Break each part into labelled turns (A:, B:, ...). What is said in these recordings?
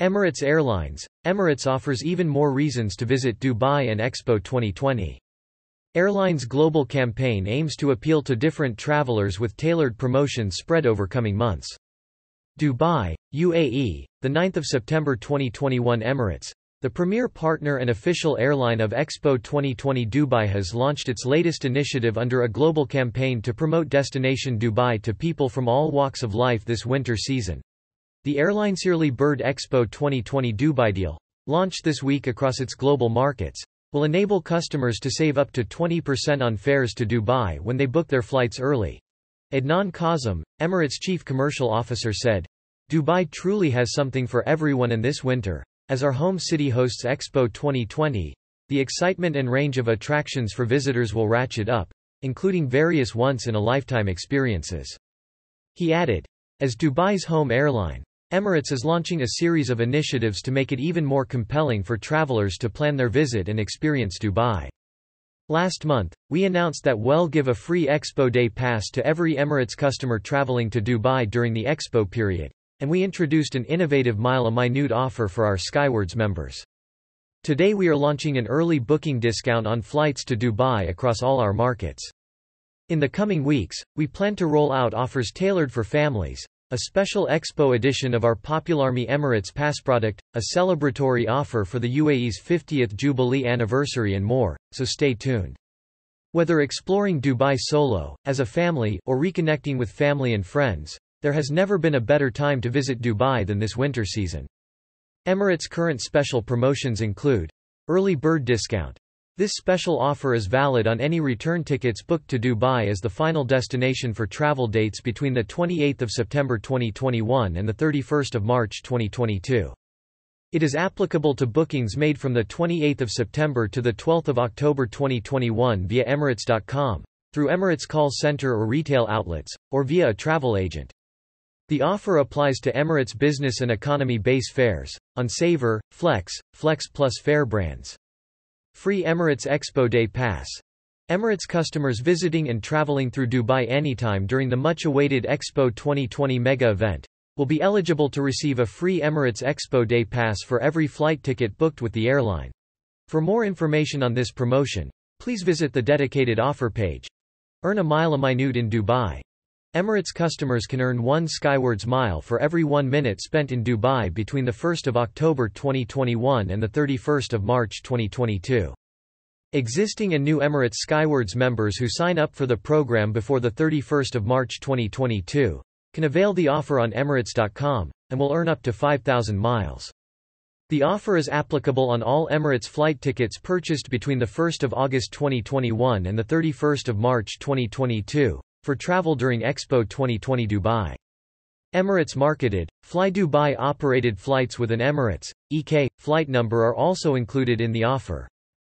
A: Emirates Airlines Emirates offers even more reasons to visit Dubai and Expo 2020. Airlines' global campaign aims to appeal to different travelers with tailored promotions spread over coming months. Dubai, UAE, 9 September 2021 Emirates, the premier partner and official airline of Expo 2020 Dubai has launched its latest initiative under a global campaign to promote Destination Dubai to people from all walks of life this winter season. The airline's Early Bird Expo 2020 Dubai deal, launched this week across its global markets, will enable customers to save up to 20% on fares to Dubai when they book their flights early. Adnan Kazim, Emirates chief commercial officer said, Dubai truly has something for everyone in this winter, as our home city hosts Expo 2020, the excitement and range of attractions for visitors will ratchet up, including various once-in-a-lifetime experiences. He added, As Dubai's home airline, Emirates is launching a series of initiatives to make it even more compelling for travelers to plan their visit and experience Dubai. Last month, we announced that we'll give a free Expo Day pass to every Emirates customer traveling to Dubai during the Expo period and we introduced an innovative Mile a Minute offer for our Skywards members. Today we are launching an early booking discount on flights to Dubai across all our markets. In the coming weeks, we plan to roll out offers tailored for families, a special Expo edition of our popular My Emirates Pass product, a celebratory offer for the UAE's 50th Jubilee anniversary and more, so stay tuned. Whether exploring Dubai solo, as a family, or reconnecting with family and friends, there has never been a better time to visit Dubai than this winter season. Emirates' current special promotions include Early Bird Discount. This special offer is valid on any return tickets booked to Dubai as the final destination for travel dates between the 28th of September 2021 and the 31st of March 2022. It is applicable to bookings made from the 28th of September to the 12th of October 2021 via emirates.com, through Emirates call center or retail outlets, or via a travel agent. The offer applies to Emirates Business and Economy base fares, on Saver, Flex, Flex Plus fare brands. Free Emirates Expo Day Pass. Emirates customers visiting and traveling through Dubai anytime during the much-awaited Expo 2020 mega event will be eligible to receive a free Emirates Expo Day Pass for every flight ticket booked with the airline. For more information on this promotion, please visit the dedicated offer page. Earn a mile a minute in Dubai. Emirates customers can earn one Skywards mile for every one minute spent in Dubai between 1 October 2021 and 31 March 2022. Existing and new Emirates Skywards members who sign up for the program before 31 March 2022 can avail the offer on emirates.com, and will earn up to 5,000 miles. The offer is applicable on all Emirates flight tickets purchased between 1 August 2021 and 31 March 2022, for travel during Expo 2020 Dubai. Emirates marketed, flydubai operated flights with an Emirates, EK, flight number are also included in the offer.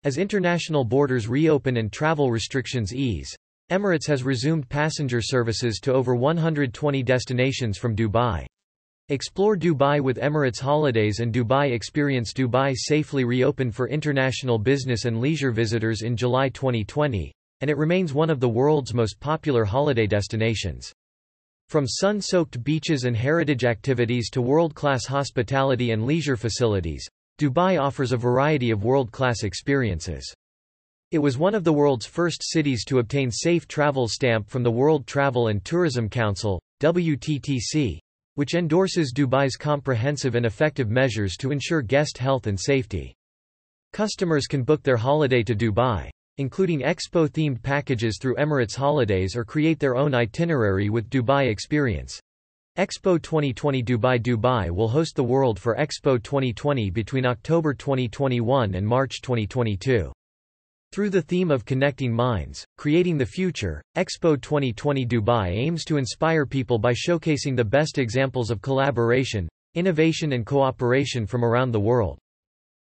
A: As international borders reopen and travel restrictions ease, Emirates has resumed passenger services to over 120 destinations from Dubai. Explore Dubai with Emirates Holidays and Dubai Experience Dubai safely reopened for international business and leisure visitors in July 2020, and it remains one of the world's most popular holiday destinations. From sun-soaked beaches and heritage activities to world-class hospitality and leisure facilities, Dubai offers a variety of world-class experiences. It was one of the world's first cities to obtain Safe Travel stamp from the World Travel and Tourism Council, WTTC, which endorses Dubai's comprehensive and effective measures to ensure guest health and safety. Customers can book their holiday to Dubai including Expo-themed packages through Emirates Holidays or create their own itinerary with Dubai Experience. Expo 2020 Dubai Dubai will host the World for Expo 2020 between October 2021 and March 2022. Through the theme of Connecting Minds, Creating the Future, Expo 2020 Dubai aims to inspire people by showcasing the best examples of collaboration, innovation and cooperation from around the world.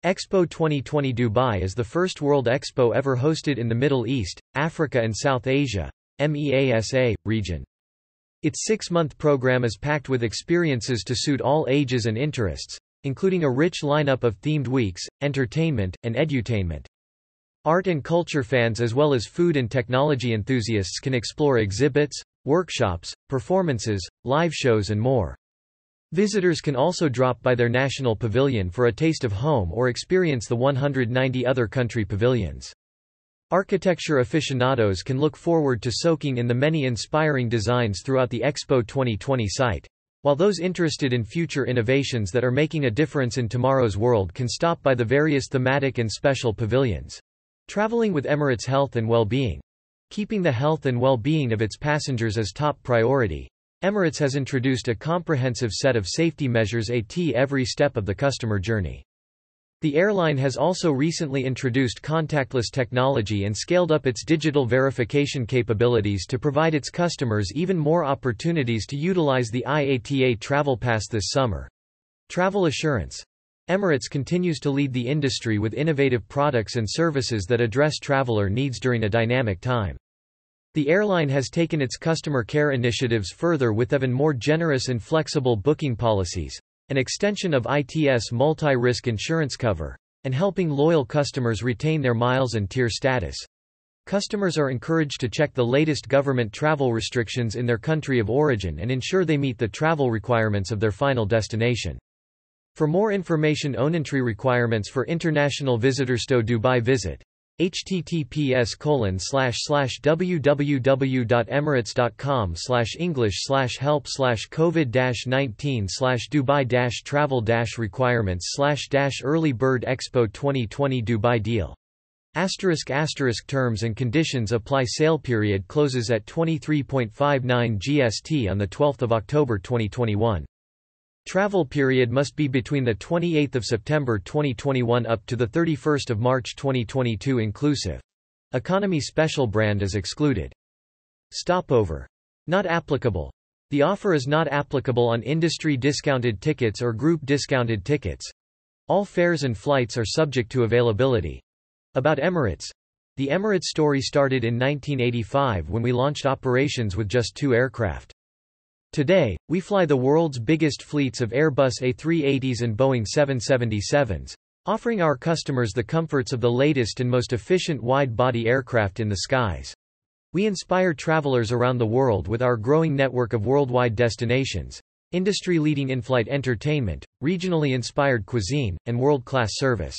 A: Expo 2020 Dubai is the first World Expo ever hosted in the Middle East, Africa and South Asia MEASA, region. Its six-month program is packed with experiences to suit all ages and interests, including a rich lineup of themed weeks, entertainment, and edutainment. Art and culture fans as well as food and technology enthusiasts can explore exhibits, workshops, performances, live shows and more. Visitors can also drop by their national pavilion for a taste of home or experience the 190 other country pavilions. Architecture aficionados can look forward to soaking in the many inspiring designs throughout the Expo 2020 site. While those interested in future innovations that are making a difference in tomorrow's world can stop by the various thematic and special pavilions. Traveling with Emirates Health and Well-Being. Keeping the health and well-being of its passengers as top priority, Emirates has introduced a comprehensive set of safety measures at every step of the customer journey. The airline has also recently introduced contactless technology and scaled up its digital verification capabilities to provide its customers even more opportunities to utilize the IATA Travel Pass this summer. Travel Assurance. Emirates continues to lead the industry with innovative products and services that address traveler needs during a dynamic time. The airline has taken its customer care initiatives further with even more generous and flexible booking policies, an extension of ITS multi-risk insurance cover, and helping loyal customers retain their miles and tier status. Customers are encouraged to check the latest government travel restrictions in their country of origin and ensure they meet the travel requirements of their final destination. For more information on entry requirements for international visitors to Dubai visit https colon slash slash www.emirates.com slash english slash help slash covid 19 slash dubai dash travel dash requirements slash dash early bird expo 2020 dubai deal. Asterisk asterisk terms and conditions apply. Sale period closes at 23.59 gst on the 12th of october 2021 Travel period must be between 28 September 2021 up to 31 March 2022 inclusive. Economy Special brand is excluded. Stopover. Not applicable. The offer is not applicable on industry discounted tickets or group discounted tickets. All fares and flights are subject to availability. About Emirates. The Emirates story started in 1985 when we launched operations with just two aircraft. Today, we fly the world's biggest fleets of Airbus A380s and Boeing 777s, offering our customers the comforts of the latest and most efficient wide-body aircraft in the skies. We inspire travelers around the world with our growing network of worldwide destinations, industry-leading in-flight entertainment, regionally inspired cuisine, and world-class service.